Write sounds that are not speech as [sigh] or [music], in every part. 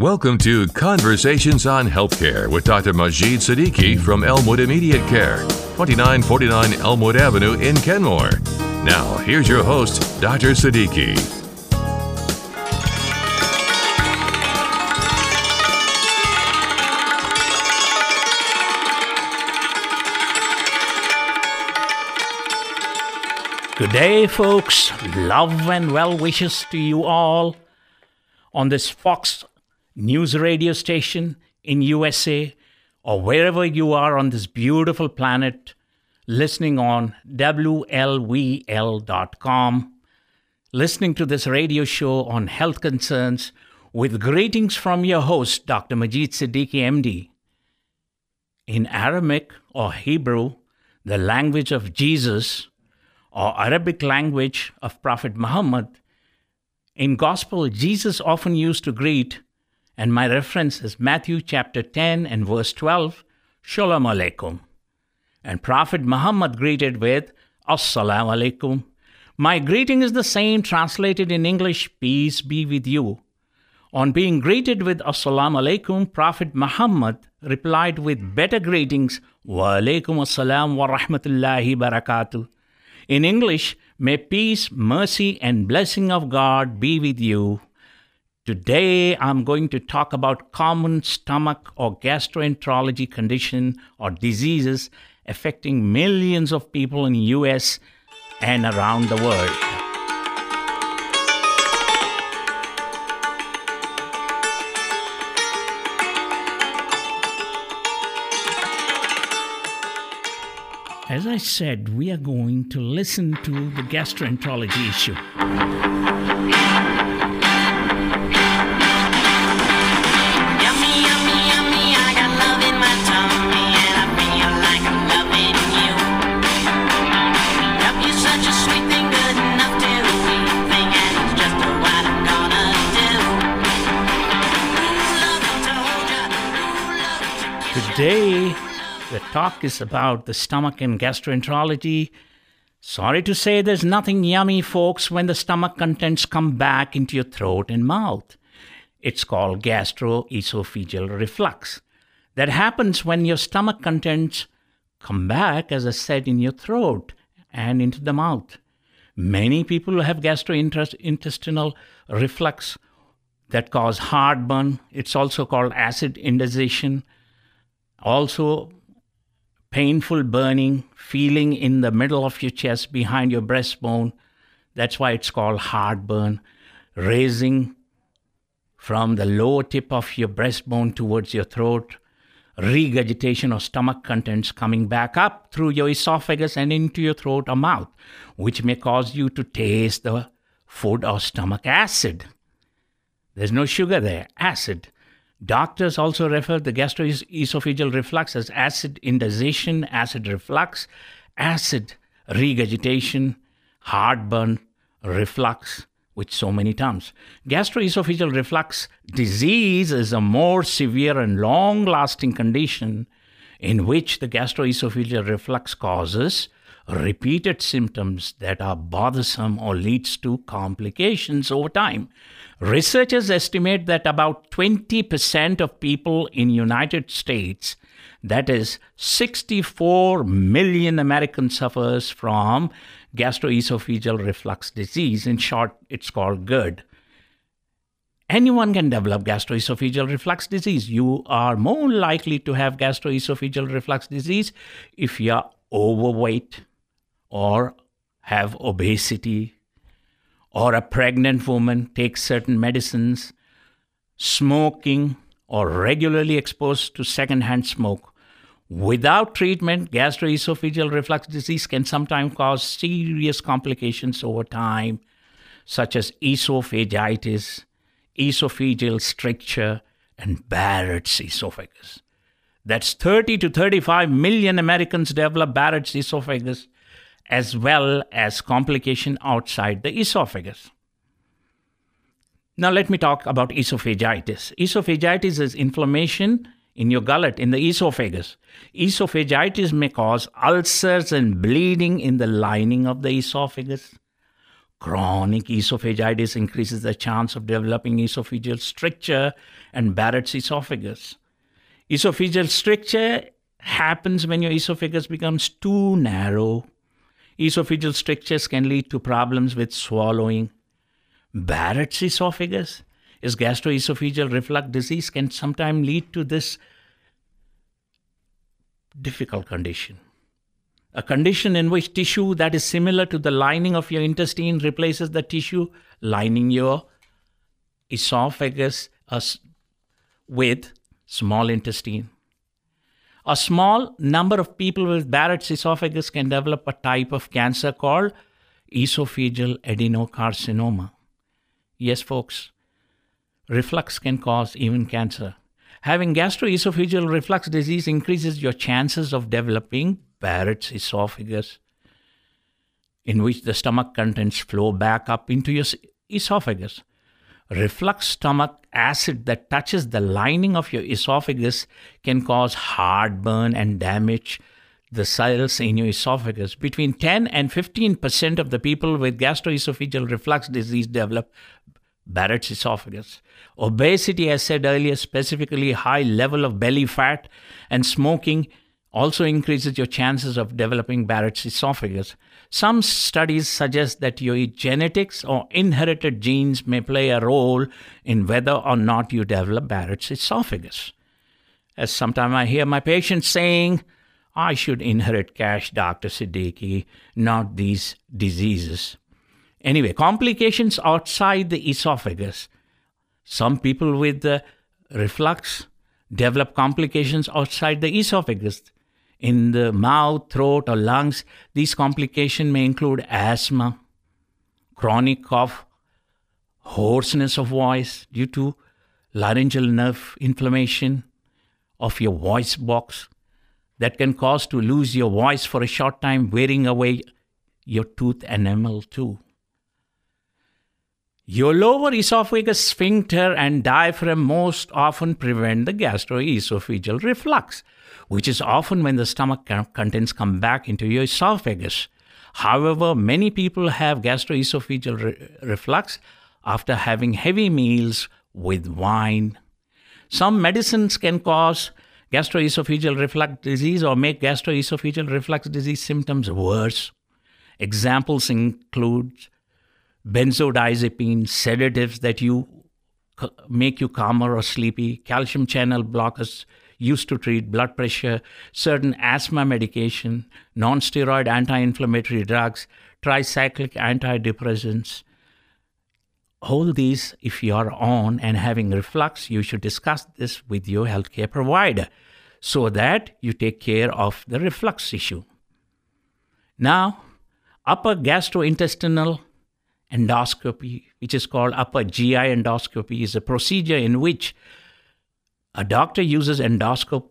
Welcome to Conversations on Healthcare with Dr. Majid Siddiqui from Elmwood Immediate Care, 2949 Elmwood Avenue in Kenmore. Now, here's your host, Dr. Siddiqui. Good day, folks. Love and well wishes to you all on this Fox News radio station in USA or wherever you are on this beautiful planet listening on WLVL.com, listening to this radio show on health concerns with greetings from your host, Dr. Majid Siddiqui, MD. In Aramaic or Hebrew, the language of Jesus, or Arabic language of Prophet Muhammad, in Gospel, Jesus often used to greet, and my reference is Matthew chapter 10 and verse 12, Shalom Alaikum. And Prophet Muhammad greeted with, Assalamu Alaikum. My greeting is the same translated in English, Peace be with you. On being greeted with Assalamu Alaikum, Prophet Muhammad replied with better greetings, Wa Alaikum Assalam wa Rahmatullahi Barakatuh. In English, may peace, mercy, and blessing of God be with you. Today, I'm going to talk about common stomach or gastroenterology condition or diseases affecting millions of people in US and around the world. As I said, we are going to listen to the gastroenterology issue. The talk is about the stomach and gastroenterology. Sorry to say there's nothing yummy, folks, when the stomach contents come back into your throat and mouth. It's called gastroesophageal reflux. That happens when your stomach contents come back, as I said, in your throat and into the mouth. Many people have gastrointestinal reflux that cause heartburn. It's also called acid indigestion. Also, painful burning, feeling in the middle of your chest behind your breastbone. That's why it's called heartburn. Raising from the lower tip of your breastbone towards your throat. Regurgitation of stomach contents coming back up through your esophagus and into your throat or mouth, which may cause you to taste the food or stomach acid. There's no sugar there, acid. Doctors also refer the gastroesophageal reflux as acid indigestion, acid reflux, acid regurgitation, heartburn, reflux, with so many terms. Gastroesophageal reflux disease is a more severe and long lasting condition in which the gastroesophageal reflux causes repeated symptoms that are bothersome or leads to complications over time. Researchers estimate that about 20% of people in United States, that is 64 million Americans suffers from gastroesophageal reflux disease. In short, it's called GERD. Anyone can develop gastroesophageal reflux disease. You are more likely to have gastroesophageal reflux disease if you are overweight or have obesity or a pregnant woman takes certain medicines, smoking or regularly exposed to secondhand smoke. Without treatment, gastroesophageal reflux disease can sometimes cause serious complications over time, such as esophagitis, esophageal stricture, and Barrett's esophagus. That's 30 to 35 million Americans develop Barrett's esophagus as well as complication outside the esophagus. Now let me talk about esophagitis. Esophagitis is inflammation in your gullet, in the esophagus. Esophagitis may cause ulcers and bleeding in the lining of the esophagus, Chronic esophagitis increases the chance of developing esophageal stricture and Barrett's esophagus. Esophageal stricture happens when your esophagus becomes too narrow. Esophageal strictures can lead to problems with swallowing. Barrett's esophagus is gastroesophageal reflux disease can sometimes lead to this difficult condition. A condition in which tissue that is similar to the lining of your intestine replaces the tissue lining your esophagus uh, as- with small intestine. A small number of people with Barrett's esophagus can develop a type of cancer called esophageal adenocarcinoma. Yes, folks, reflux can cause even cancer. Having gastroesophageal reflux disease increases your chances of developing Barrett's esophagus, in which the stomach contents flow back up into your esophagus. Reflux stomach acid that touches the lining of your esophagus can cause heartburn and damage the cells in your esophagus. Between 10 and 15% of the people with gastroesophageal reflux disease develop Barrett's esophagus. Obesity, as said earlier, specifically high level of belly fat and smoking also increases your chances of developing Barrett's esophagus. Some studies suggest that your genetics or inherited genes may play a role in whether or not you develop Barrett's esophagus. As sometimes I hear my patients saying, I should inherit cash, Dr. Siddiqui, not these diseases. Anyway, complications outside the esophagus. Some people with the reflux develop complications outside the esophagus. In the mouth, throat, or lungs, these complications may include asthma, chronic cough, hoarseness of voice due to laryngeal nerve inflammation of your voice box that can cause to lose your voice for a short time, wearing away your tooth enamel too. Your lower esophagus sphincter and diaphragm most often prevent the gastroesophageal reflux, which is often when the stomach contents come back into your esophagus. However, many people have gastroesophageal re- reflux after having heavy meals with wine. Some medicines can cause gastroesophageal reflux disease or make gastroesophageal reflux disease symptoms worse. Examples include benzodiazepine, sedatives that you make you calmer or sleepy, calcium channel blockers used to treat blood pressure, certain asthma medication, non-steroid anti-inflammatory drugs, tricyclic antidepressants. All these, if you are on and having reflux, you should discuss this with your healthcare provider so that you take care of the reflux issue. Now, upper gastrointestinal endoscopy, which is called upper GI endoscopy, is a procedure in which a doctor uses endoscope,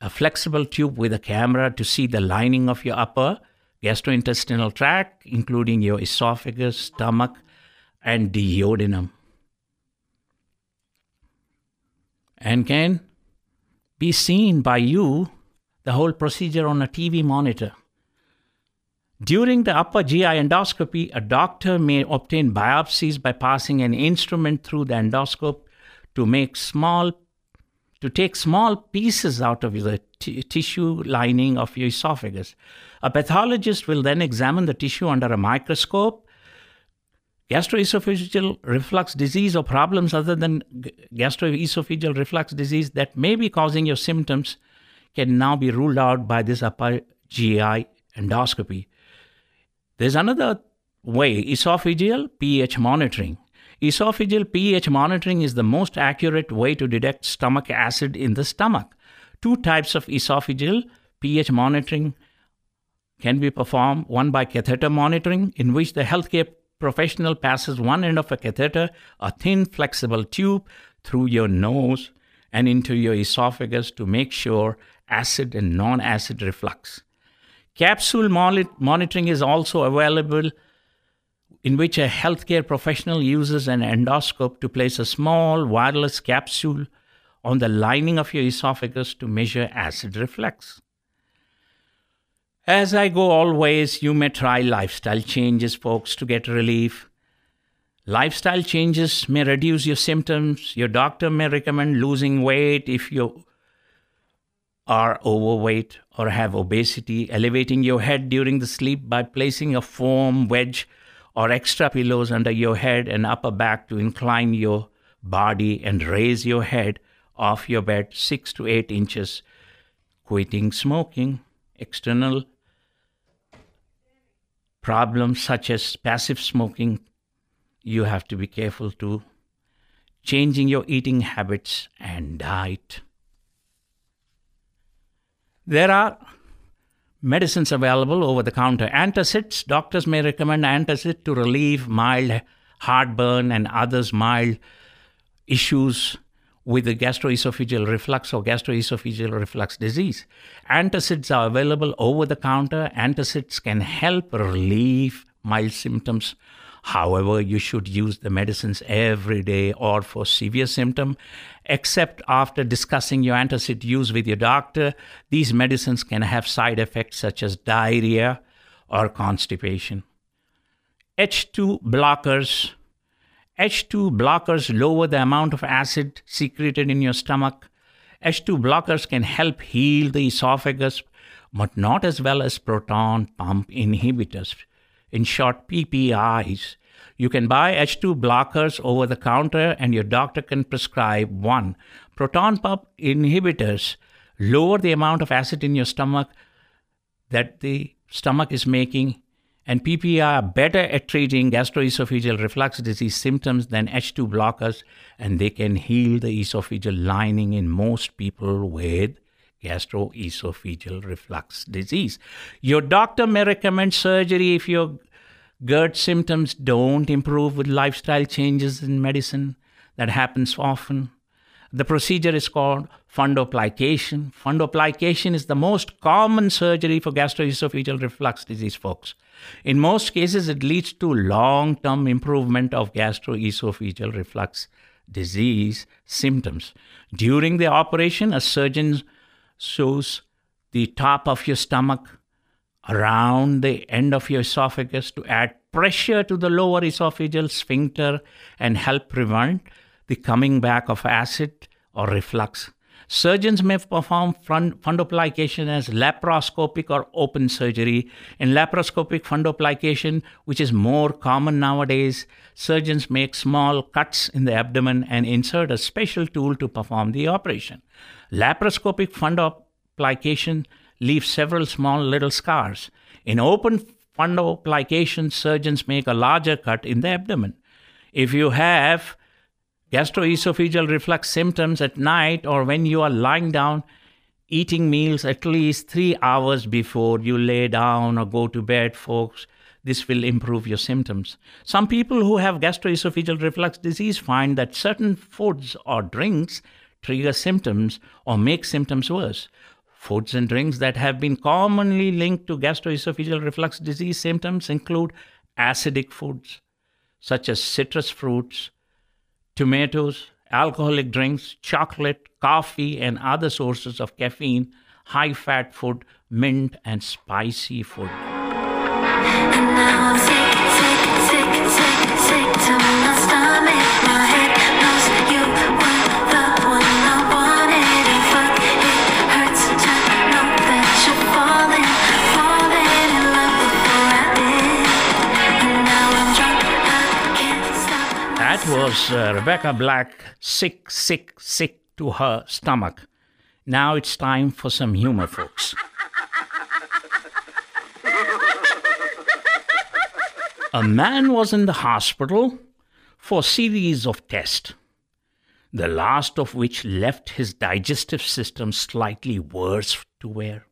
a flexible tube with a camera to see the lining of your upper gastrointestinal tract, including your esophagus, stomach, and duodenum. And can be seen by you, the whole procedure on a TV monitor. During the upper GI endoscopy, a doctor may obtain biopsies by passing an instrument through the endoscope to make small to take small pieces out of the t- tissue lining of your esophagus. A pathologist will then examine the tissue under a microscope. Gastroesophageal reflux disease or problems other than g- gastroesophageal reflux disease that may be causing your symptoms can now be ruled out by this upper GI endoscopy. There's another way esophageal pH monitoring. Esophageal pH monitoring is the most accurate way to detect stomach acid in the stomach. Two types of esophageal pH monitoring can be performed one by catheter monitoring, in which the healthcare professional passes one end of a catheter, a thin flexible tube, through your nose and into your esophagus to make sure acid and non acid reflux. Capsule monitoring is also available in which a healthcare professional uses an endoscope to place a small wireless capsule on the lining of your esophagus to measure acid reflux. As I go always, you may try lifestyle changes, folks, to get relief. Lifestyle changes may reduce your symptoms. Your doctor may recommend losing weight if you are overweight or have obesity, elevating your head during the sleep by placing a foam wedge or extra pillows under your head and upper back to incline your body and raise your head off your bed 6 to 8 inches, quitting smoking, external problems such as passive smoking, you have to be careful too. Changing your eating habits and diet. There are medicines available over the counter. Antacids, doctors may recommend antacid to relieve mild heartburn and others mild issues with the gastroesophageal reflux or gastroesophageal reflux disease. Antacids are available over the counter. Antacids can help relieve mild symptoms. However, you should use the medicines every day or for severe symptom, except after discussing your antacid use with your doctor. These medicines can have side effects such as diarrhea or constipation. H2 blockers H2 blockers lower the amount of acid secreted in your stomach. H2 blockers can help heal the esophagus, but not as well as proton pump inhibitors. In short, PPIs. You can buy H2 blockers over the counter, and your doctor can prescribe one. Proton pump inhibitors lower the amount of acid in your stomach that the stomach is making and PPI are better at treating gastroesophageal reflux disease symptoms than H2 blockers, and they can heal the esophageal lining in most people with gastroesophageal reflux disease. Your doctor may recommend surgery if your GERD symptoms don't improve with lifestyle changes in medicine. That happens often. The procedure is called fundoplication. Fundoplication is the most common surgery for gastroesophageal reflux disease, folks. In most cases, it leads to long term improvement of gastroesophageal reflux disease symptoms. During the operation, a surgeon sews the top of your stomach around the end of your esophagus to add pressure to the lower esophageal sphincter and help prevent the coming back of acid or reflux. Surgeons may perform fundoplication as laparoscopic or open surgery. In laparoscopic fundoplication, which is more common nowadays, surgeons make small cuts in the abdomen and insert a special tool to perform the operation. Laparoscopic fundoplication leaves several small little scars. In open fundoplication, surgeons make a larger cut in the abdomen. If you have gastroesophageal reflux symptoms at night or when you are lying down eating meals at least three hours before you lay down or go to bed, folks. This will improve your symptoms. Some people who have gastroesophageal reflux disease find that certain foods or drinks trigger symptoms or make symptoms worse. Foods and drinks that have been commonly linked to gastroesophageal reflux disease symptoms include acidic foods, such as citrus fruits, tomatoes, alcoholic drinks, chocolate, coffee, and other sources of caffeine, high fat food, mint, and spicy food. And was uh, Rebecca Black, sick, sick, sick to her stomach. Now it's time for some humor, folks. A man was in the hospital for a series of tests, the last of which left his digestive system slightly worse to wear.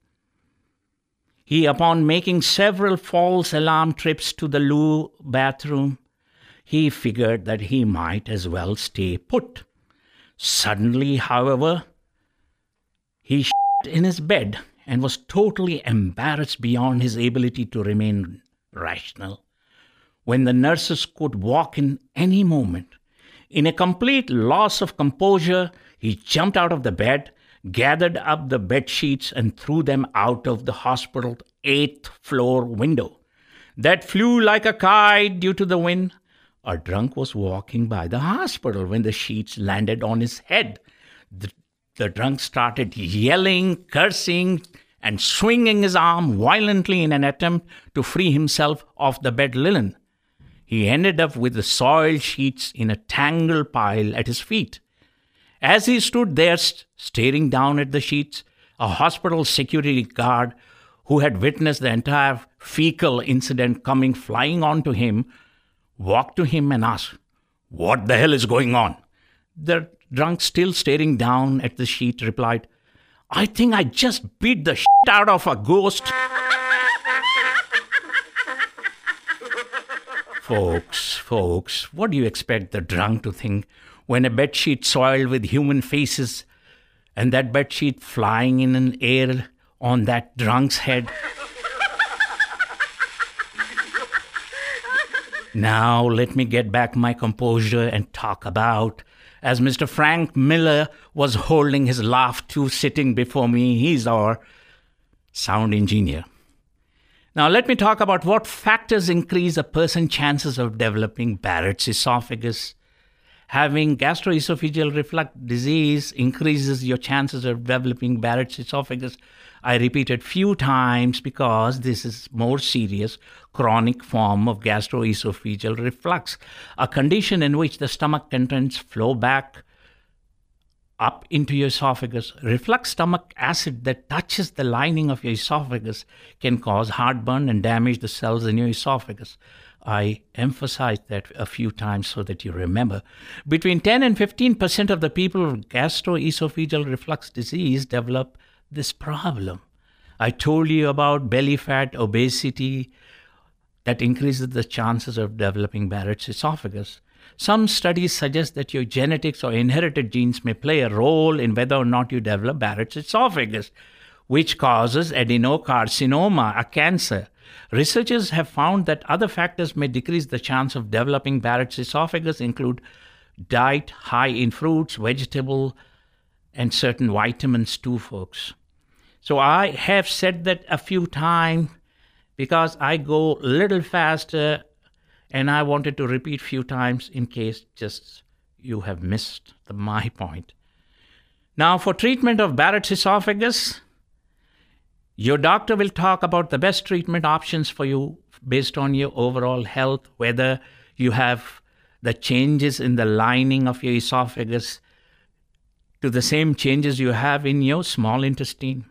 He, upon making several false alarm trips to the loo bathroom, he figured that he might as well stay put. Suddenly, however, he in his bed and was totally embarrassed beyond his ability to remain rational. When the nurses could walk in any moment, in a complete loss of composure, he jumped out of the bed, gathered up the bed sheets and threw them out of the hospital eighth floor window. That flew like a kite due to the wind. A drunk was walking by the hospital when the sheets landed on his head. The, the drunk started yelling, cursing, and swinging his arm violently in an attempt to free himself of the bed linen. He ended up with the soiled sheets in a tangled pile at his feet. As he stood there st- staring down at the sheets, a hospital security guard who had witnessed the entire fecal incident coming flying onto him walked to him and asked, What the hell is going on? The drunk, still staring down at the sheet, replied, I think I just beat the shit out of a ghost. [laughs] folks, folks, what do you expect the drunk to think when a bedsheet soiled with human faces and that bedsheet flying in an air on that drunk's head? Now, let me get back my composure and talk about. As Mr. Frank Miller was holding his laugh to sitting before me, he's our sound engineer. Now, let me talk about what factors increase a person's chances of developing Barrett's esophagus. Having gastroesophageal reflux disease increases your chances of developing Barrett's esophagus. I repeat it few times because this is more serious chronic form of gastroesophageal reflux, a condition in which the stomach contents flow back up into your esophagus. Reflux stomach acid that touches the lining of your esophagus can cause heartburn and damage the cells in your esophagus. I emphasized that a few times so that you remember. Between 10 and 15 percent of the people with gastroesophageal reflux disease develop this problem. I told you about belly fat, obesity, that increases the chances of developing Barrett's esophagus. Some studies suggest that your genetics or inherited genes may play a role in whether or not you develop Barrett's esophagus, which causes adenocarcinoma, a cancer. Researchers have found that other factors may decrease the chance of developing Barrett's esophagus include diet high in fruits, vegetable, and certain vitamins too, folks. So I have said that a few times because I go a little faster and I wanted to repeat few times in case just you have missed the, my point. Now, for treatment of Barrett's esophagus, your doctor will talk about the best treatment options for you based on your overall health, whether you have the changes in the lining of your esophagus to the same changes you have in your small intestine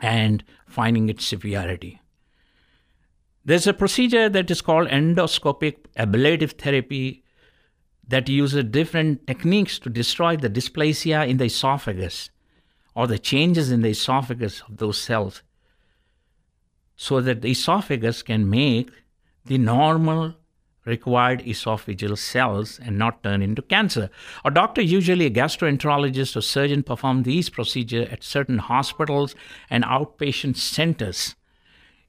and finding its severity. There's a procedure that is called endoscopic ablative therapy that uses different techniques to destroy the dysplasia in the esophagus or the changes in the esophagus of those cells so that the esophagus can make the normal required esophageal cells and not turn into cancer. A doctor, usually a gastroenterologist or surgeon, perform these procedures at certain hospitals and outpatient centers.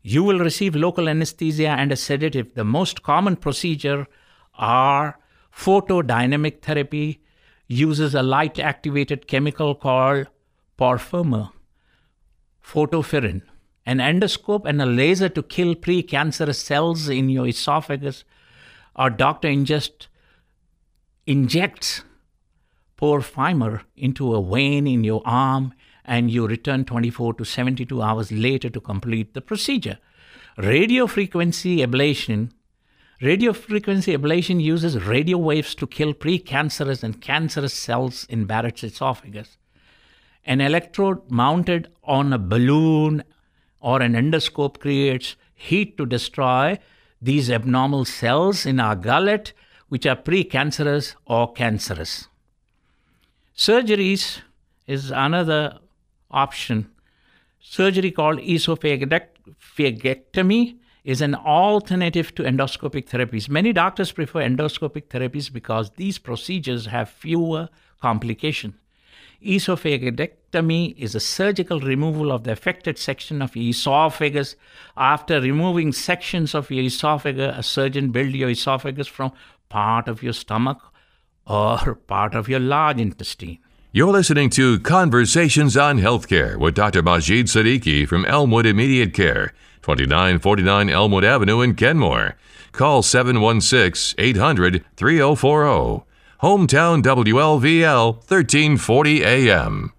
You will receive local anesthesia and a sedative. The most common procedure are photodynamic therapy uses a light activated chemical called porphyrin, Photofrin, an endoscope and a laser to kill precancerous cells in your esophagus. Our doctor ingest, injects porphyrin into a vein in your arm and you return 24 to 72 hours later to complete the procedure. Radio frequency ablation. Radio frequency ablation uses radio waves to kill precancerous and cancerous cells in Barrett's esophagus. An electrode mounted on a balloon or an endoscope creates heat to destroy these abnormal cells in our gullet, which are precancerous or cancerous. Surgeries is another option. Surgery called esophagectomy is an alternative to endoscopic therapies. Many doctors prefer endoscopic therapies because these procedures have fewer complications. Esophagectomy is a surgical removal of the affected section of esophagus. After removing sections of your esophagus, a surgeon builds your esophagus from part of your stomach or part of your large intestine. You're listening to Conversations on Healthcare with Dr. Majid Siddiqui from Elmwood Immediate Care, 2949 Elmwood Avenue in Kenmore. Call 716 800 3040. Hometown WLVL 1340 AM.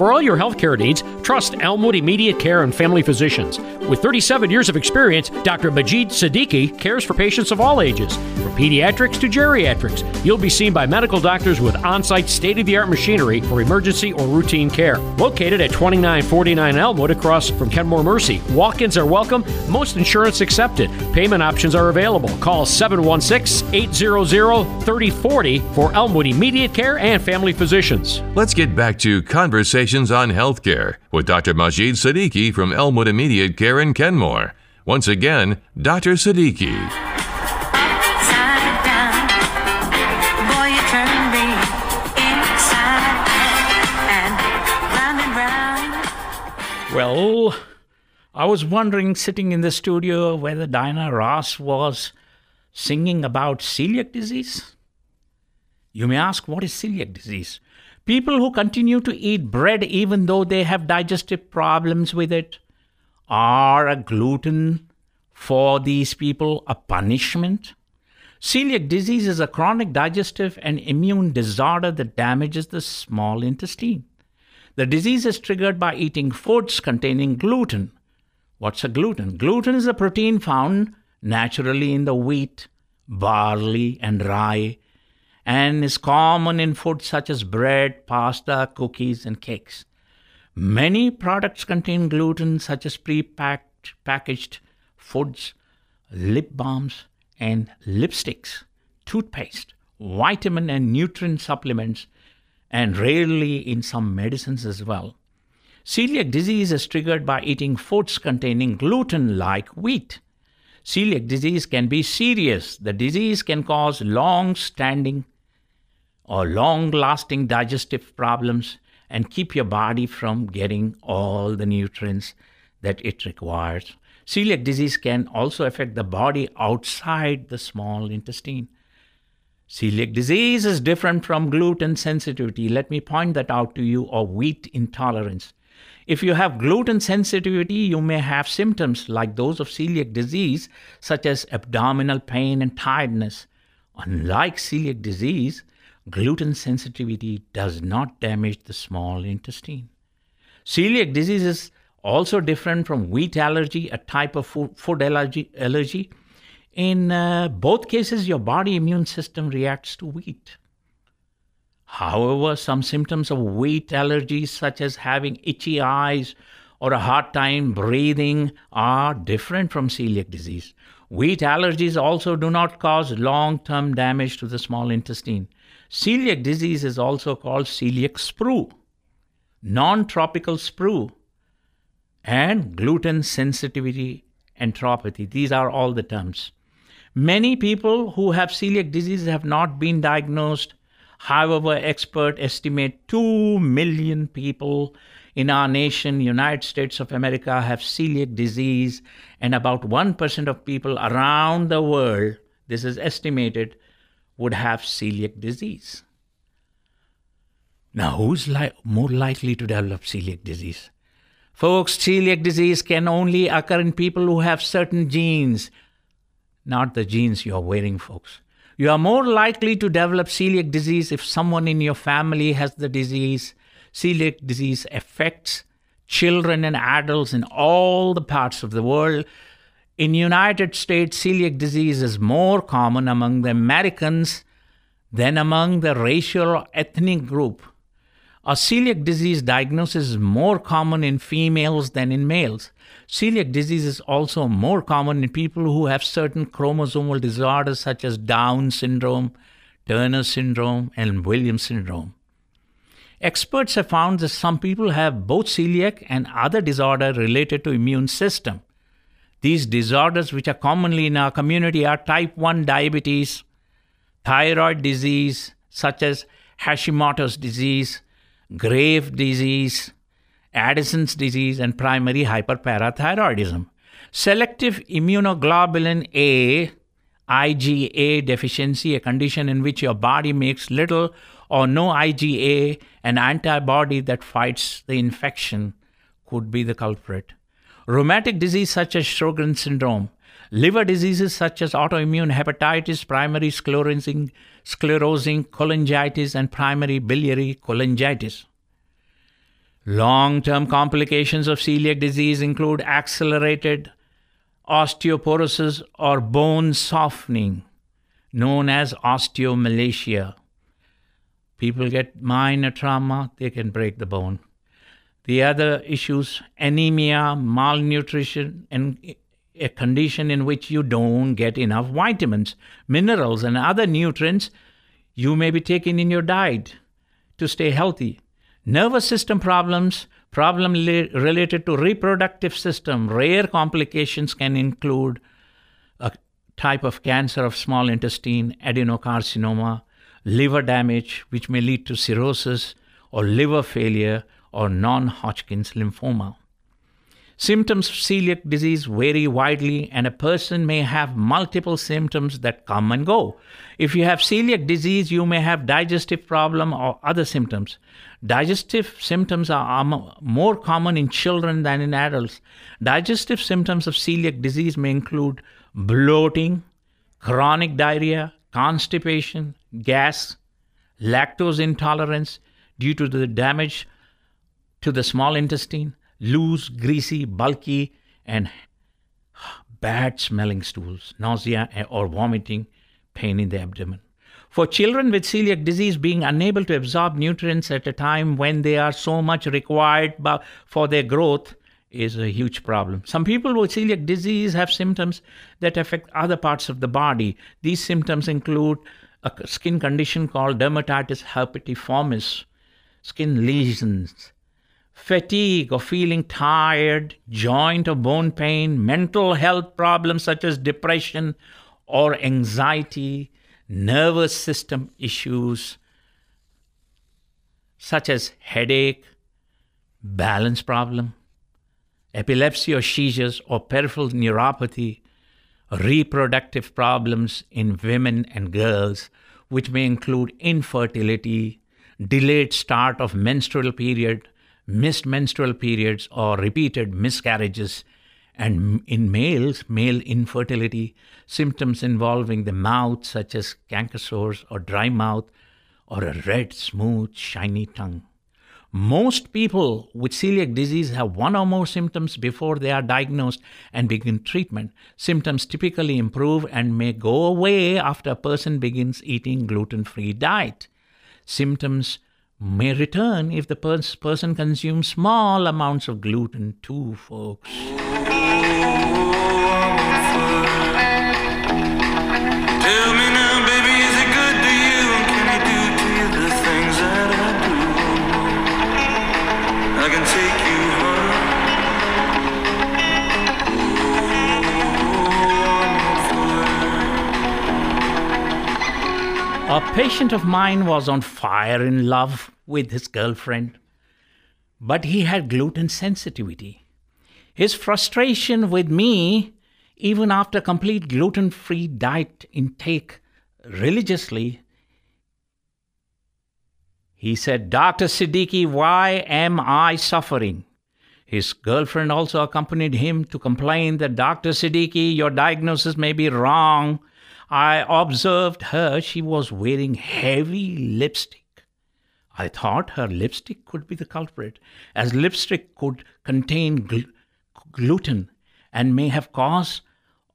For all your healthcare needs, trust Elmwood Immediate Care and Family Physicians. With 37 years of experience, Dr. Majid Siddiqui cares for patients of all ages, from pediatrics to geriatrics. You'll be seen by medical doctors with on site state of the art machinery for emergency or routine care. Located at 2949 Elmwood across from Kenmore Mercy, walk ins are welcome, most insurance accepted. Payment options are available. Call 716 800 3040 for Elmwood Immediate Care and Family Physicians. Let's get back to Conversations on Healthcare with Dr. Majid Siddiqui from Elmwood Immediate Care in Kenmore. Once again, Dr. Siddiqui. Upside down, boy, you turn me inside and round and round. Well, I was wondering, sitting in the studio, whether Diana Ross was singing about celiac disease. You may ask, what is celiac disease? People who continue to eat bread even though they have digestive problems with it. Are a gluten for these people a punishment? Celiac disease is a chronic digestive and immune disorder that damages the small intestine. The disease is triggered by eating foods containing gluten. What's a gluten? Gluten is a protein found naturally in the wheat, barley, and rye, and is common in foods such as bread, pasta, cookies, and cakes. Many products contain gluten, such as pre-packed packaged foods, lip balms, and lipsticks, toothpaste, vitamin and nutrient supplements, and rarely in some medicines as well. Celiac disease is triggered by eating foods containing gluten like wheat. Celiac disease can be serious. The disease can cause long standing or long lasting digestive problems and keep your body from getting all the nutrients that it requires. Celiac disease can also affect the body outside the small intestine. Celiac disease is different from gluten sensitivity. Let me point that out to you, or wheat intolerance. If you have gluten sensitivity, you may have symptoms like those of celiac disease, such as abdominal pain and tiredness. Unlike celiac disease, gluten sensitivity does not damage the small intestine. Celiac disease is also different from wheat allergy, a type of food, allergy, allergy. In uh, both cases, your body immune system reacts to wheat. However, some symptoms of wheat allergies, such as having itchy eyes or a hard time breathing, are different from celiac disease. Wheat allergies also do not cause long term damage to the small intestine. Celiac disease is also called celiac sprue, non tropical sprue, and gluten sensitivity enteropathy. These are all the terms. Many people who have celiac disease have not been diagnosed. However, experts estimate 2 million people in our nation, United States of America, have celiac disease, and about 1% of people around the world, this is estimated, would have celiac disease. Now, who's li- more likely to develop celiac disease? Folks, celiac disease can only occur in people who have certain genes, not the genes you're wearing, folks. You are more likely to develop celiac disease if someone in your family has the disease. Celiac disease affects children and adults in all the parts of the world. In United States, celiac disease is more common among the Americans than among the racial or ethnic group. A celiac disease diagnosis is more common in females than in males. Celiac disease is also more common in people who have certain chromosomal disorders such as Down syndrome, Turner syndrome, and Williams syndrome. Experts have found that some people have both celiac and other disorder related to immune system. These disorders which are commonly in our community are type 1 diabetes, thyroid disease such as Hashimoto's disease, Grave disease, Addison's disease, and primary hyperparathyroidism. Selective immunoglobulin A, IgA deficiency, a condition in which your body makes little or no IgA, an antibody that fights the infection, could be the culprit. Rheumatic disease such as Sjogren's syndrome, liver diseases such as autoimmune hepatitis, primary sclerosing, sclerosing cholangitis, and primary biliary cholangitis. Long term complications of celiac disease include accelerated osteoporosis or bone softening, known as osteomalacia. People get minor trauma, they can break the bone. The other issues anemia, malnutrition, and a condition in which you don't get enough vitamins, minerals, and other nutrients you may be taking in your diet to stay healthy. Nervous system problems, problem li- related to reproductive system, rare complications can include a type of cancer of small intestine, adenocarcinoma, liver damage, which may lead to cirrhosis or liver failure or non Hodgkin's lymphoma. Symptoms of celiac disease vary widely, and a person may have multiple symptoms that come and go. If you have celiac disease, you may have digestive problem or other symptoms. Digestive symptoms are more common in children than in adults. Digestive symptoms of celiac disease may include bloating, chronic diarrhea, constipation, gas, lactose intolerance due to the damage to the small intestine, loose, greasy, bulky, and bad smelling stools, nausea eh, or vomiting, pain in the abdomen. For children with celiac disease, being unable to absorb nutrients at a time when they are so much required for their growth is a huge problem. Some people with celiac disease have symptoms that affect other parts of the body. These symptoms include a skin condition called dermatitis herpetiformis, skin lesions, fatigue or feeling tired, joint or bone pain, mental health problems such as depression or anxiety, nervous system issues such as headache, balance problem, epilepsy or seizures or peripheral neuropathy, reproductive problems in women and girls, which may include infertility, delayed start of menstrual period, missed menstrual periods, or repeated miscarriages. And in males, male infertility, symptoms involving the mouth, such as canker sores or dry mouth, or a red, smooth, shiny tongue. Most people with celiac disease have one or more symptoms before they are diagnosed and begin treatment. Symptoms typically improve and may go away after a person begins eating gluten-free diet. Symptoms may return if the pers- person consumes small amounts of gluten too, folks. A patient of mine was on fire in love with his girlfriend, but he had gluten sensitivity. His frustration with me, even after complete gluten free diet intake religiously, he said, Dr. Siddiqui, why am I suffering? His girlfriend also accompanied him to complain that Dr. Siddiqui, your diagnosis may be wrong. I observed her, she was wearing heavy lipstick. I thought her lipstick could be the culprit, as lipstick could contain gl- gluten and may have cause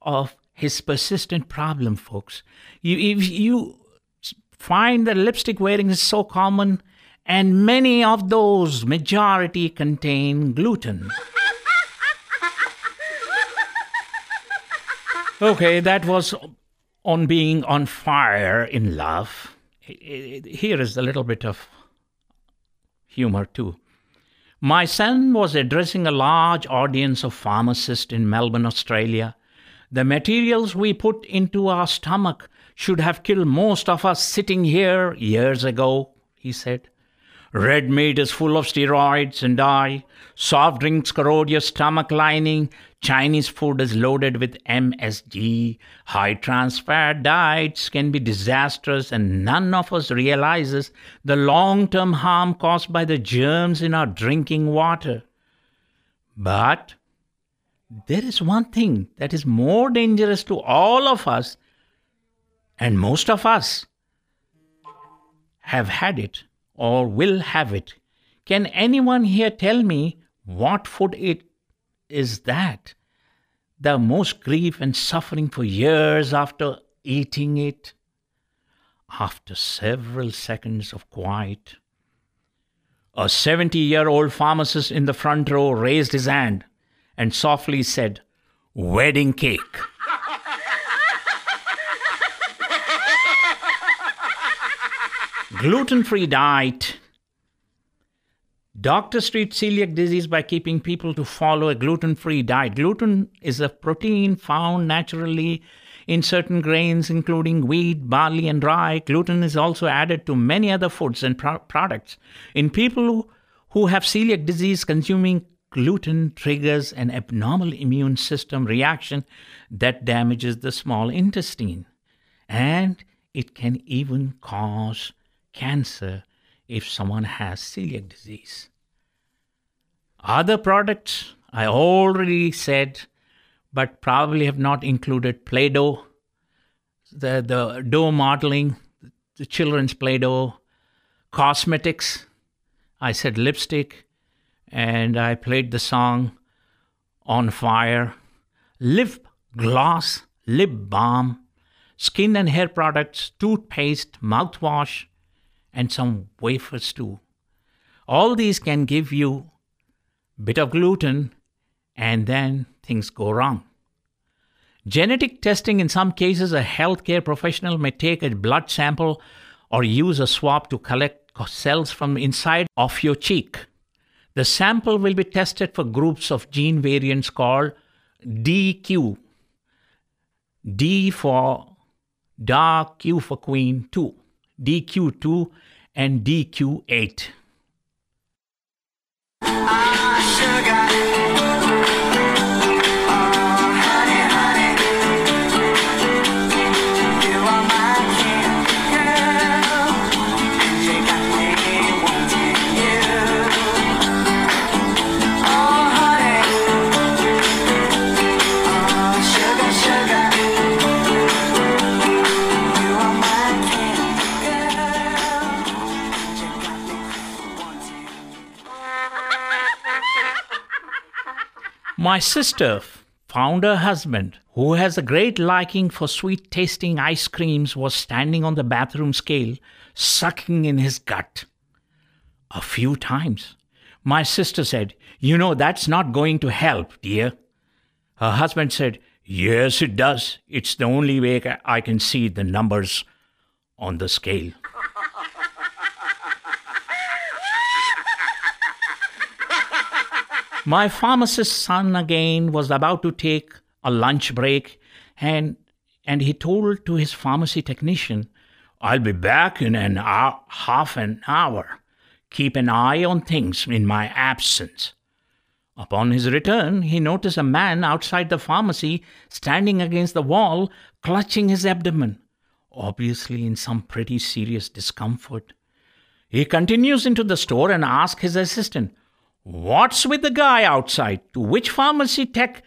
of his persistent problem, folks. You, if you find that lipstick wearing is so common, and many of those majority contain gluten. [laughs] Okay, that was on being on fire in love. Here is a little bit of humor too. My son was addressing a large audience of pharmacists in Melbourne, Australia. The materials we put into our stomach should have killed most of us sitting here years ago, he said. Red meat is full of steroids and dye. Soft drinks corrode your stomach lining. Chinese food is loaded with MSG. High trans fat diets can be disastrous, and none of us realizes the long term harm caused by the germs in our drinking water. But there is one thing that is more dangerous to all of us, and most of us have had it or will have it. Can anyone here tell me what food it is that? The most grief and suffering for years after eating it. After several seconds of quiet, a 70 year old pharmacist in the front row raised his hand and softly said, Wedding cake. Gluten free diet. Doctors treat celiac disease by keeping people to follow a gluten free diet. Gluten is a protein found naturally in certain grains, including wheat, barley, and rye. Gluten is also added to many other foods and pro- products. In people who, who have celiac disease, consuming gluten triggers an abnormal immune system reaction that damages the small intestine. And it can even cause cancer if someone has celiac disease. Other products I already said, but probably have not included Play Doh, the, the dough modeling, the children's Play Doh, cosmetics. I said lipstick, and I played the song On Fire, lip gloss, lip balm, skin and hair products, toothpaste, mouthwash, and some wafers too. All these can give you bit of gluten and then things go wrong. Genetic testing in some cases a healthcare professional may take a blood sample or use a swab to collect cells from inside of your cheek. The sample will be tested for groups of gene variants called DQ. D for dark, Q for queen, 2. DQ2 and DQ8. My sister found her husband, who has a great liking for sweet tasting ice creams, was standing on the bathroom scale, sucking in his gut. A few times. My sister said, You know, that's not going to help, dear. Her husband said, Yes, it does. It's the only way I- can see the numbers on the scale. My pharmacist's son again was about to take a lunch break and and he told to his pharmacy technician, I'll be back in an hour, half an hour. Keep an eye on things in my absence. Upon his return, he noticed a man outside the pharmacy standing against the wall, clutching his abdomen, obviously in some pretty serious discomfort. He continues into the store and asks his assistant, What's with the guy outside? To which pharmacy tech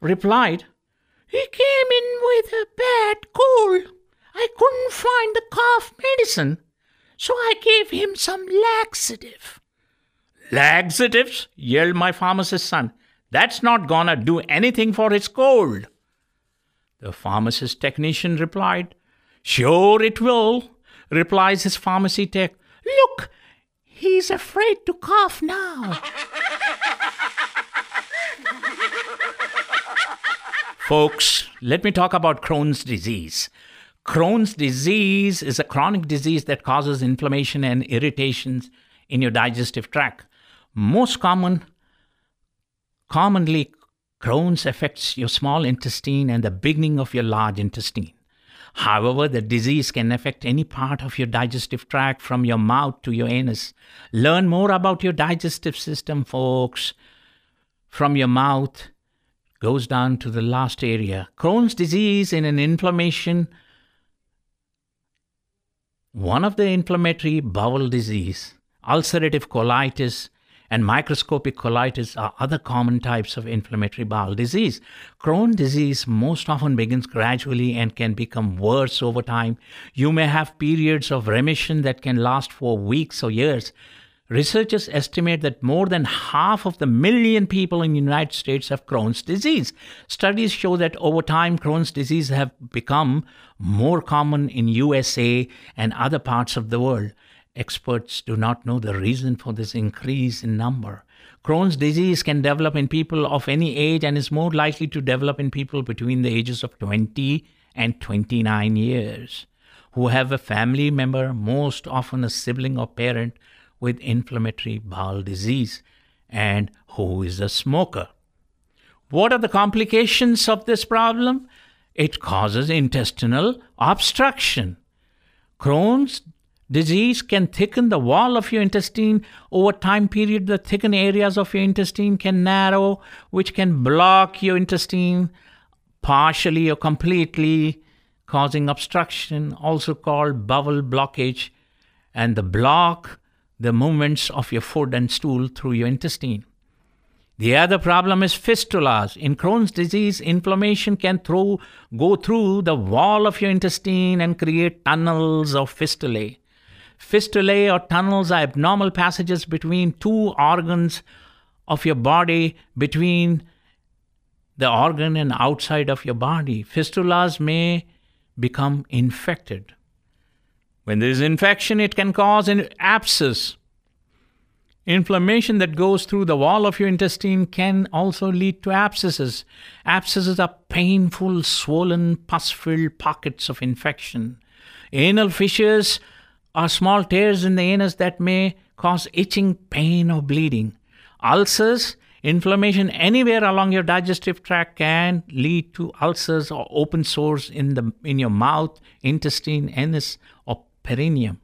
replied, He came in with a bad cold. I couldn't find the cough medicine, so I gave him some laxative. Laxatives? yelled my pharmacist's son. That's not gonna do anything for his cold. The pharmacist technician replied, Sure it will, replies his pharmacy tech. Look, he's afraid to cough now. Folks, let me talk about Crohn's disease. Crohn's disease is a chronic disease that causes inflammation and irritations in your digestive tract. Most common commonly Crohn's affects your small intestine and the beginning of your large intestine. However, the disease can affect any part of your digestive tract from your mouth to your anus. Learn more about your digestive system, folks. From your mouth goes down to the last area. Crohn's disease in an inflammation, one of the inflammatory bowel disease, ulcerative colitis, and microscopic colitis are other common types of inflammatory bowel disease. Crohn disease most often begins gradually and can become worse over time. You may have periods of remission that can last for weeks or years. Researchers estimate that more than half of the million people in the United States have Crohn's disease. Studies show that over time Crohn's disease have become more common in USA and other parts of the world. Experts do not know the reason for this increase in number. Crohn's disease can develop in people of any age and is more likely to develop in people between the ages of 20 and 29 years who have a family member, most often a sibling or parent, with inflammatory bowel disease and who is a smoker. What are the complications of this problem? It causes intestinal obstruction. Crohn's disease can thicken the wall of your intestine over time period the thickened areas of your intestine can narrow which can block your intestine partially or completely causing obstruction also called bowel blockage and the block the movements of your food and stool through your intestine the other problem is fistulas. In Crohn's disease, inflammation can throw, go through the wall of your intestine and create tunnels of fistulae. Fistulae or tunnels are abnormal passages between two organs of your body, between the organ and outside of your body. Fistulas may become infected. When there is infection, it can cause an abscess. Inflammation that goes through the wall of your intestine can also lead to abscesses. Abscesses are painful, swollen, pus filled pockets of infection. Anal fissures are small tears in the anus that may cause itching, pain, or bleeding. Ulcers, inflammation anywhere along your digestive tract can lead to ulcers or open sores in the in your mouth, intestine, anus, or perineum.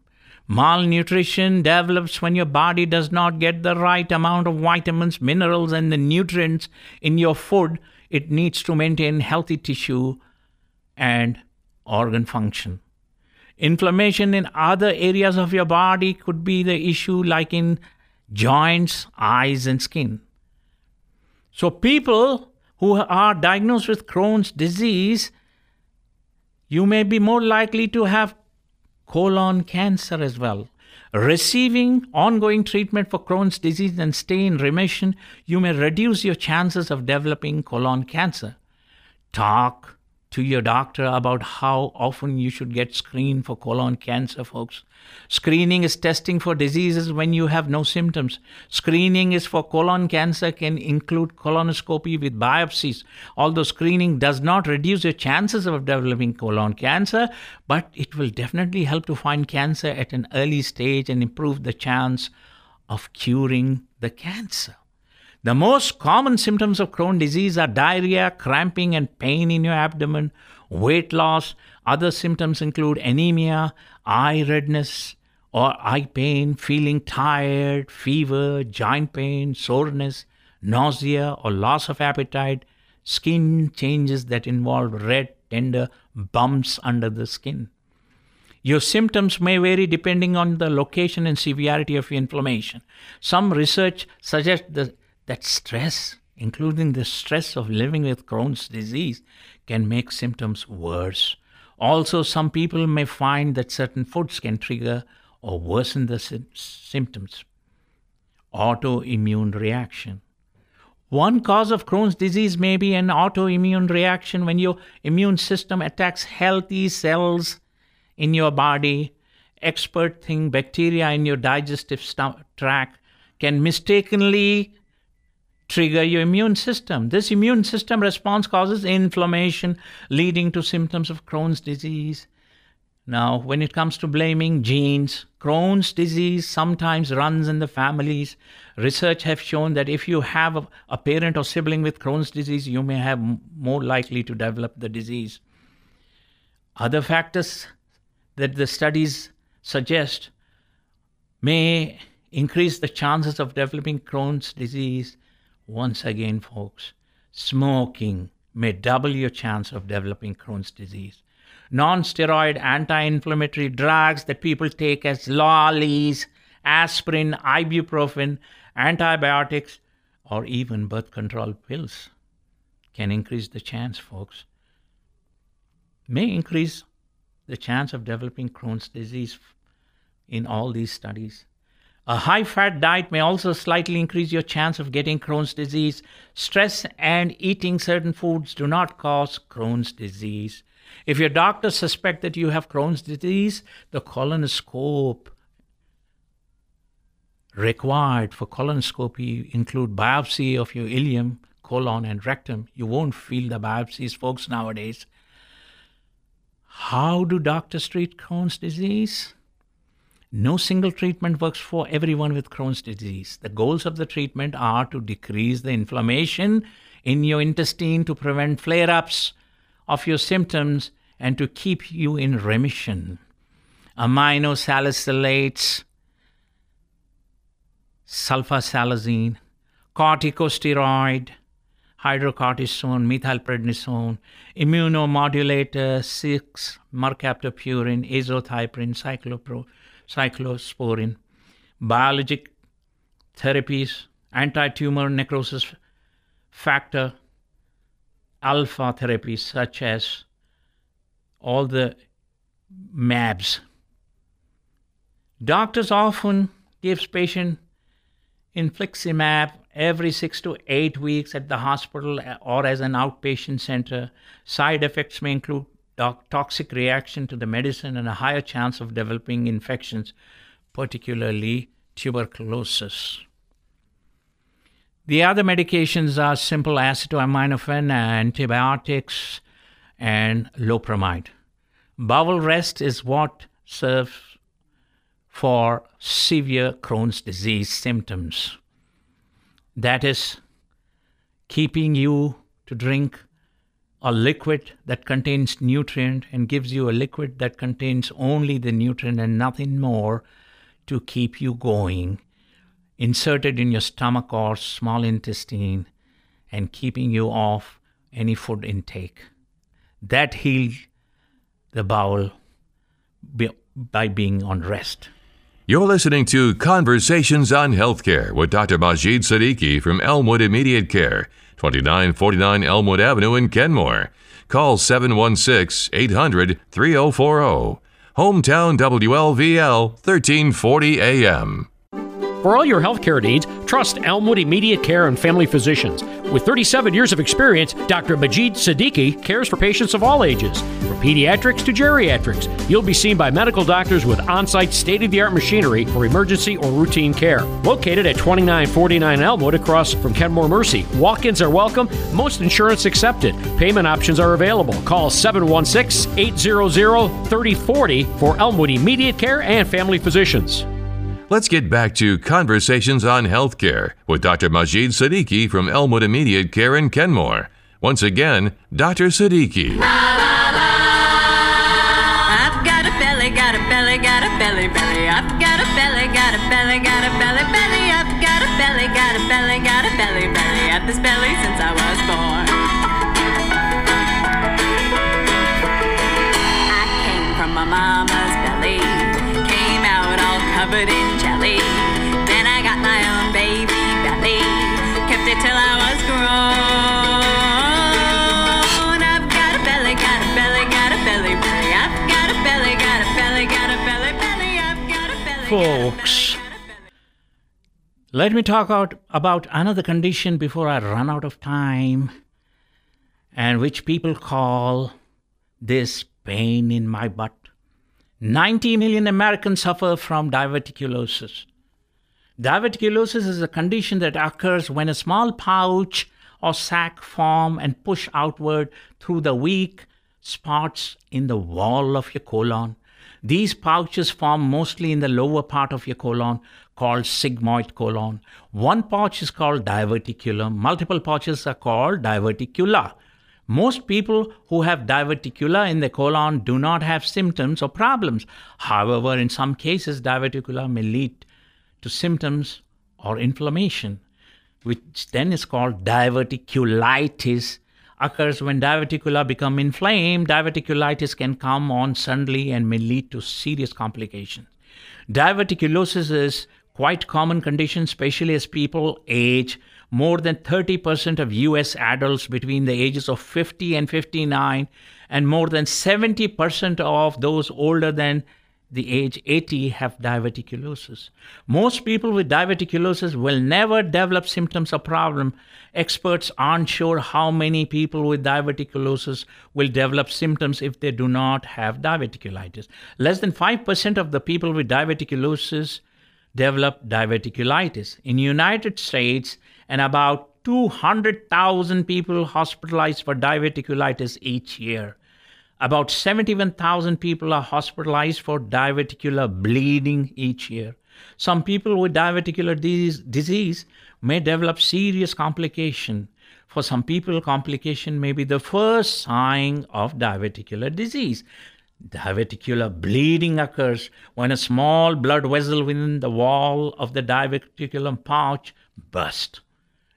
Malnutrition develops when your body does not get the right amount of vitamins, minerals, and the nutrients in your food it needs to maintain healthy tissue and organ function. Inflammation in other areas of your body could be the issue, like in joints, eyes, and skin. So, people who are diagnosed with Crohn's disease, you may be more likely to have colon cancer as well. Receiving ongoing treatment for Crohn's disease and stay in remission, you may reduce your chances of developing colon cancer. Talk to your doctor about how often you should get screened for colon cancer, folks. Screening is testing for diseases when you have no symptoms. Screening is for colon cancer can include colonoscopy with biopsies. Although screening does not reduce your chances of developing colon cancer, but it will definitely help to find cancer at an early stage and improve the chance of curing the cancer. The most common symptoms of Crohn's disease are diarrhea, cramping, and pain in your abdomen, weight loss. Other symptoms include anemia, eye redness or eye pain, feeling tired, fever, joint pain, soreness, nausea or loss of appetite, skin changes that involve red, tender bumps under the skin. Your symptoms may vary depending on the location and severity of inflammation. Some research suggests that that stress, including the stress of living with Crohn's disease, can make symptoms worse. Also, some people may find that certain foods can trigger or worsen the sy- symptoms. Autoimmune reaction. One cause of Crohn's disease may be an autoimmune reaction when your immune system attacks healthy cells in your body. Experts think bacteria in your digestive tract can mistakenly trigger your immune system. This immune system response causes inflammation, leading to symptoms of Crohn's disease. Now, when it comes to blaming genes, Crohn's disease sometimes runs in the families. Research have shown that if you have a, a parent or sibling with Crohn's disease, you may have m- more likely to develop the disease. Other factors that the studies suggest may increase the chances of developing Crohn's disease. Once again, folks, smoking may double your chance of developing Crohn's disease. Non steroid anti inflammatory drugs that people take as lollies, aspirin, ibuprofen, antibiotics, or even birth control pills can increase the chance, folks. May increase the chance of developing Crohn's disease in all these studies. A high fat diet may also slightly increase your chance of getting Crohn's disease. Stress and eating certain foods do not cause Crohn's disease. If your doctor suspects that you have Crohn's disease, the colonoscope required for colonoscopy include biopsy of your ileum, colon, and rectum. You won't feel the biopsies, folks, nowadays. How do doctors treat Crohn's disease? No single treatment works for everyone with Crohn's disease. The goals of the treatment are to decrease the inflammation in your intestine to prevent flare ups of your symptoms and to keep you in remission. Aminosalicylates, sulfasalazine, corticosteroid, hydrocortisone, methylprednisone, immunomodulator, 6 mercaptopurine, azathioprine, cyclopro, cyclosporin, biologic therapies, anti-tumor necrosis factor, alpha therapies such as all the MABs. Doctors often gives patient infliximab every six to eight weeks at the hospital or as an outpatient center. Side effects may include toxic reaction to the medicine and a higher chance of developing infections, particularly tuberculosis. The other medications are simple acetaminophen, antibiotics, and loperamide. Bowel rest is what serves for severe Crohn's disease symptoms. That is, keeping you to drink a liquid that contains nutrient and gives you a liquid that contains only the nutrient and nothing more to keep you going, inserted in your stomach or small intestine and keeping you off any food intake. That heals the bowel by being on rest. You're listening to Conversations on Healthcare with Dr. Majid Siddiqui from Elmwood Immediate Care, 2949 Elmwood Avenue in Kenmore. Call 716 800 3040. Hometown WLVL 1340 AM. For all your healthcare needs, trust Elmwood Immediate Care and Family Physicians. With 37 years of experience, Dr. Majid Siddiqui cares for patients of all ages, from pediatrics to geriatrics. You'll be seen by medical doctors with on site state of the art machinery for emergency or routine care. Located at 2949 Elmwood across from Kenmore Mercy, walk ins are welcome, most insurance accepted. Payment options are available. Call 716 800 3040 for Elmwood Immediate Care and Family Physicians. Let's get back to Conversations on Healthcare with Dr. Majid Siddiqui from Elmwood Immediate Care in Kenmore. Once again, Dr. Siddiqui. Folks. Let me talk out about another condition before I run out of time, and which people call this pain in my butt. 90 million Americans suffer from diverticulosis. Diverticulosis is a condition that occurs when a small pouch or sac form and push outward through the weak spots in the wall of your colon. These pouches form mostly in the lower part of your colon called sigmoid colon. One pouch is called diverticulum. Multiple pouches are called diverticula. Most people who have diverticula in the colon do not have symptoms or problems. However, in some cases, diverticula may lead to symptoms or inflammation, which then is called diverticulitis. Occurs when diverticula become inflamed. Diverticulitis can come on suddenly and may lead to serious complications. Diverticulosis is quite common condition, especially as people age. More than 30% of US adults between the ages of 50 and 59, and more than 70% of those older than the age 80 have diverticulosis. Most people with diverticulosis will never develop symptoms or problem. Experts aren't sure how many people with diverticulosis will develop symptoms if they do not have diverticulitis. Less than 5% of the people with diverticulosis develop diverticulitis. In United States, and about 200,000 people hospitalized for diverticulitis each year. About 71,000 people are hospitalized for diverticular bleeding each year. Some people with diverticular disease, may develop serious complication. For some people, complication may be the first sign of diverticular disease. Diverticular bleeding occurs when a small blood vessel within the wall of the diverticulum pouch bursts.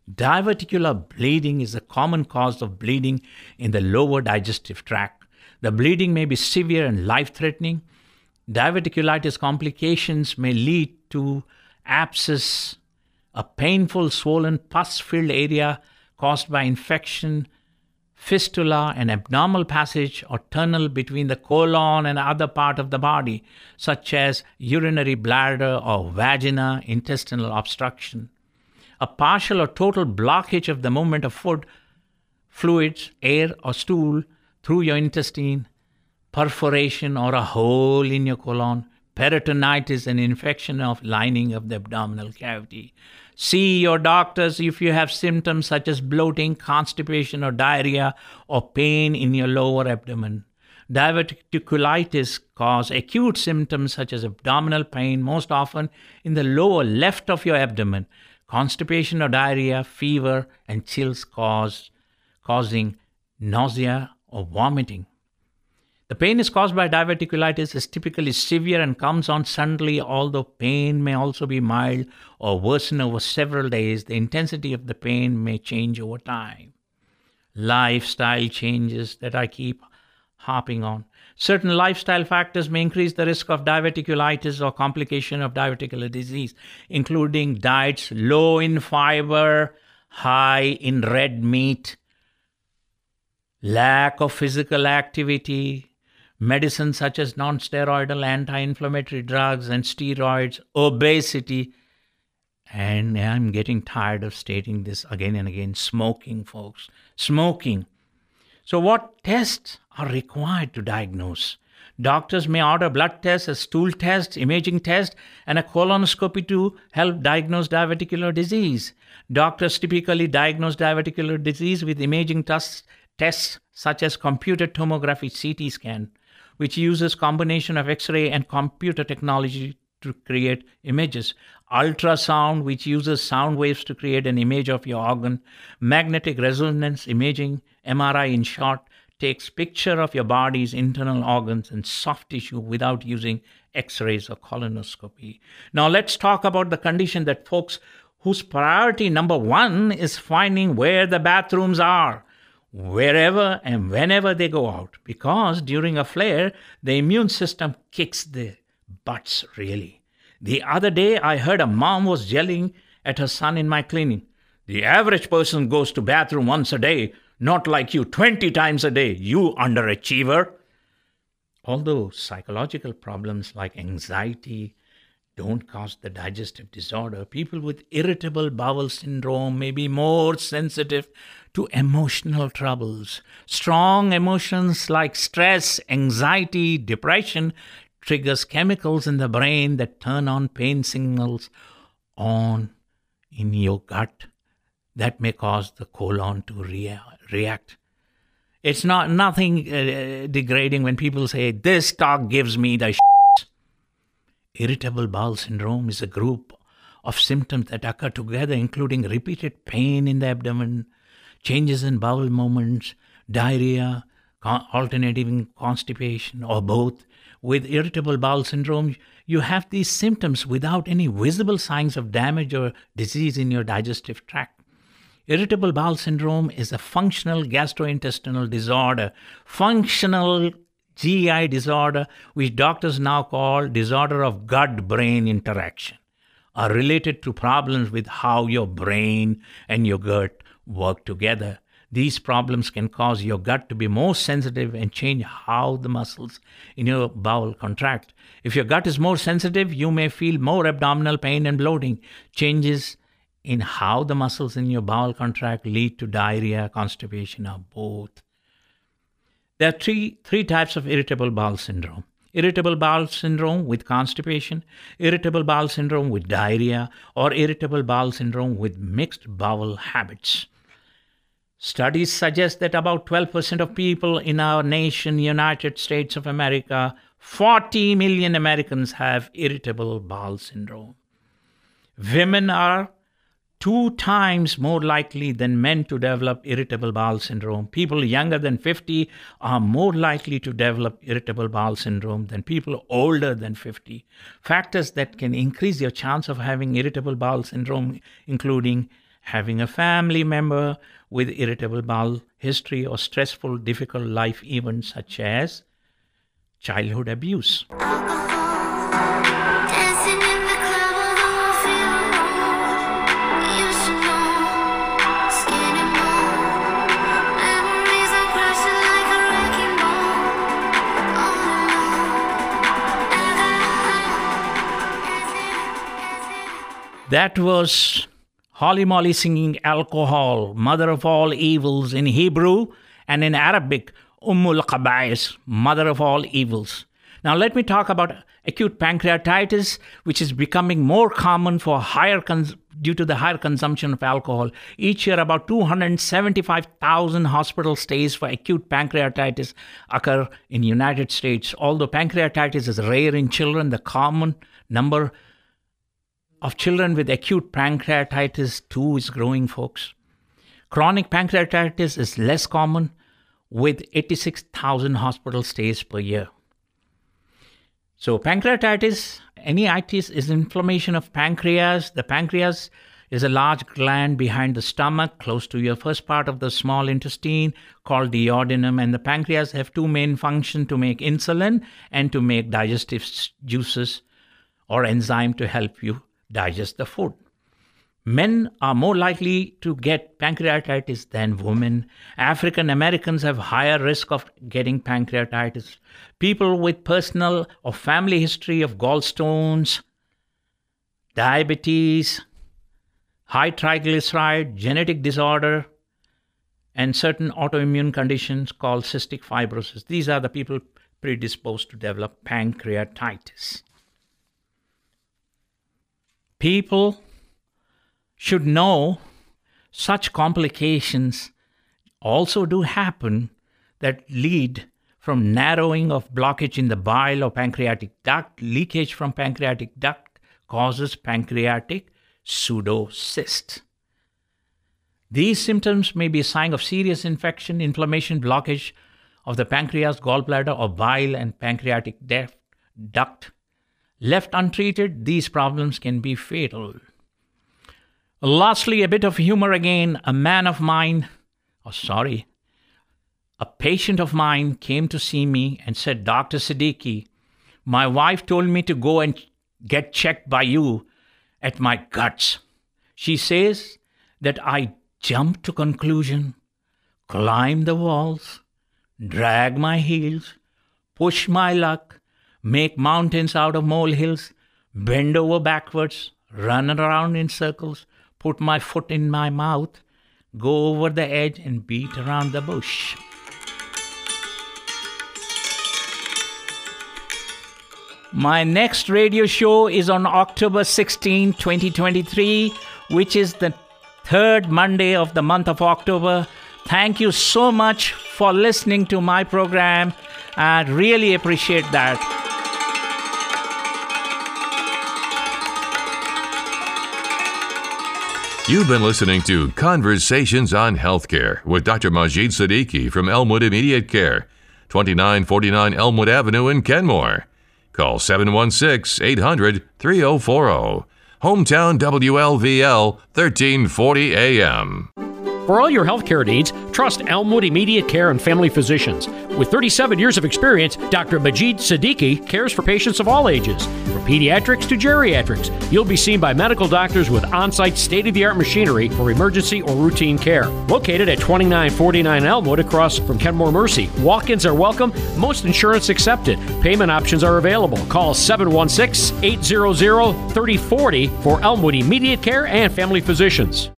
Diverticular bleeding is a common cause of bleeding in the lower digestive tract. The bleeding may be severe and life threatening. Diverticulitis complications may lead to abscess, a painful swollen pus filled area caused by infection, fistula, an abnormal passage or tunnel between the colon and other part of the body, such as urinary bladder or vagina, intestinal obstruction a partial or total blockage of the movement of food, fluids, air, or stool through your intestine, perforation or a hole in your colon, peritonitis, an infection of lining of the abdominal cavity. See your doctors if you have symptoms such as bloating, constipation, or diarrhea, or pain in your lower abdomen. Diverticulitis cause acute symptoms such as abdominal pain, most often in the lower left of your abdomen constipation or diarrhea, fever, and chills cause, causing nausea or vomiting. The pain is caused by diverticulitis is typically severe and comes on suddenly, although pain may also be mild or worsen over several days. The intensity of the pain may change over time. Lifestyle changes that I keep harping on. Certain lifestyle factors may increase the risk of diverticulitis or complication of diverticular disease, including diets low in fiber, high in red meat, lack of physical activity, medicines such as non-steroidal anti-inflammatory drugs and steroids, obesity, and I'm getting tired of stating this again and again, smoking, folks. Smoking. So, what tests are required to diagnose? Doctors may order blood tests, a stool test, imaging test, and a colonoscopy to help diagnose diverticular disease. Doctors typically diagnose diverticular disease with imaging tests, tests such as computed tomography CT scan, which uses combination of X-ray and computer technology to create images. Ultrasound, which uses sound waves to create an image of your organ. Magnetic resonance imaging, MRI in short, takes picture of your body's internal organs and soft tissue without using x-rays or colonoscopy. Now let's talk about the condition that folks whose priority number 1 is finding where the bathrooms are wherever and whenever they go out because during a flare the immune system kicks the butts really. The other day I heard a mom was yelling at her son in my clinic. The average person goes to bathroom once a day, not like you 20 times a day, you underachiever. Although psychological problems like anxiety don't cause the digestive disorder, people with irritable bowel syndrome may be more sensitive to emotional troubles. Strong emotions like stress, anxiety, depression triggers chemicals in the brain that turn on pain signals on in your gut that may cause the colon to rea- react. It's not nothing uh, degrading when people say this talk gives me the shits. Irritable bowel syndrome is a group of symptoms that occur together, including repeated pain in the abdomen, changes in bowel movements, diarrhea, alternating constipation, or both. With irritable bowel syndrome, you have these symptoms without any visible signs of damage or disease in your digestive tract. Irritable bowel syndrome is a functional gastrointestinal disorder, functional GI disorder, which doctors now call disorder of gut brain interaction, are related to problems with how your brain and your gut work together. These problems can cause your gut to be more sensitive and change how the muscles in your bowel contract. If your gut is more sensitive, you may feel more abdominal pain and bloating. Changes in how the muscles in your bowel contract lead to diarrhea, constipation, or both. There are three, three types of irritable bowel syndrome irritable bowel syndrome with constipation, irritable bowel syndrome with diarrhea, or irritable bowel syndrome with mixed bowel habits. Studies suggest that about 12% of people in our nation, United States of America, 40 million Americans have irritable bowel syndrome. Women are two times more likely than men to develop irritable bowel syndrome. People younger than 50 are more likely to develop irritable bowel syndrome than people older than 50. Factors that can increase your chance of having irritable bowel syndrome, including having a family member with irritable bowel history or stressful, difficult life events such as childhood abuse. That was Holly Molly singing Alcohol, Mother of All Evils in Hebrew, and in Arabic, Ummul Qabais, Mother of All Evils. Now, let me talk about acute pancreatitis, which is becoming more common for higher cons- due to the higher consumption of alcohol. Each year, about 275,000 hospital stays for acute pancreatitis occur in United States. Although pancreatitis is rare in children, the common number of children with acute pancreatitis too is growing, folks. Chronic pancreatitis is less common with 86,000 hospital stays per year. So, pancreatitis, any itis, is inflammation of pancreas. The pancreas is a large gland behind the stomach, close to your first part of the small intestine, called the duodenum. And the pancreas have two main functions to make insulin and to make digestive juices or enzyme to help you digest the food. Men are more likely to get pancreatitis than women. African Americans have higher risk of getting pancreatitis. People with personal or family history of gallstones, diabetes, high triglyceride, genetic disorder, and certain autoimmune conditions called cystic fibrosis. These are the people predisposed to develop pancreatitis. People should know such complications also do happen that lead from narrowing of blockage in the bile or pancreatic duct. Leakage from pancreatic duct causes pancreatic pseudocyst. These symptoms may be a sign of serious infection, inflammation, blockage of the pancreas, gallbladder, or bile and pancreatic duct. Left untreated, these problems can be fatal. Lastly, a bit of humor again. A man of mine, oh, sorry, a patient of mine came to see me and said, Dr. Siddiqui, my wife told me to go and get checked by you at my guts. She says that I jump to conclusion, climb the walls, drag my heels, push my luck, make mountains out of molehills, bend over backwards, run around in circles, put my foot in my mouth, go over the edge, and beat around the bush. My next radio show is on October 16, 2023, which is the third Monday of the month of October. Thank you so much for listening to my program. I really appreciate that. You've been listening to Conversations on Healthcare with Dr. Majid Siddiqui from Elmwood Immediate Care, 2949 Elmwood Avenue in Kenmore. Call 716 800 3040. Hometown WLVL 1340 AM. For all your healthcare needs, trust Elmwood Immediate Care and Family Physicians. With 37 years of experience, Dr. Majid Siddiqui cares for patients of all ages, from pediatrics to geriatrics. You'll be seen by medical doctors with on site state of the art machinery for emergency or routine care. Located at 2949 Elmwood across from Kenmore Mercy. Walk ins are welcome, most insurance accepted. Payment options are available. Call 716 800 3040 for Elmwood Immediate Care and Family Physicians.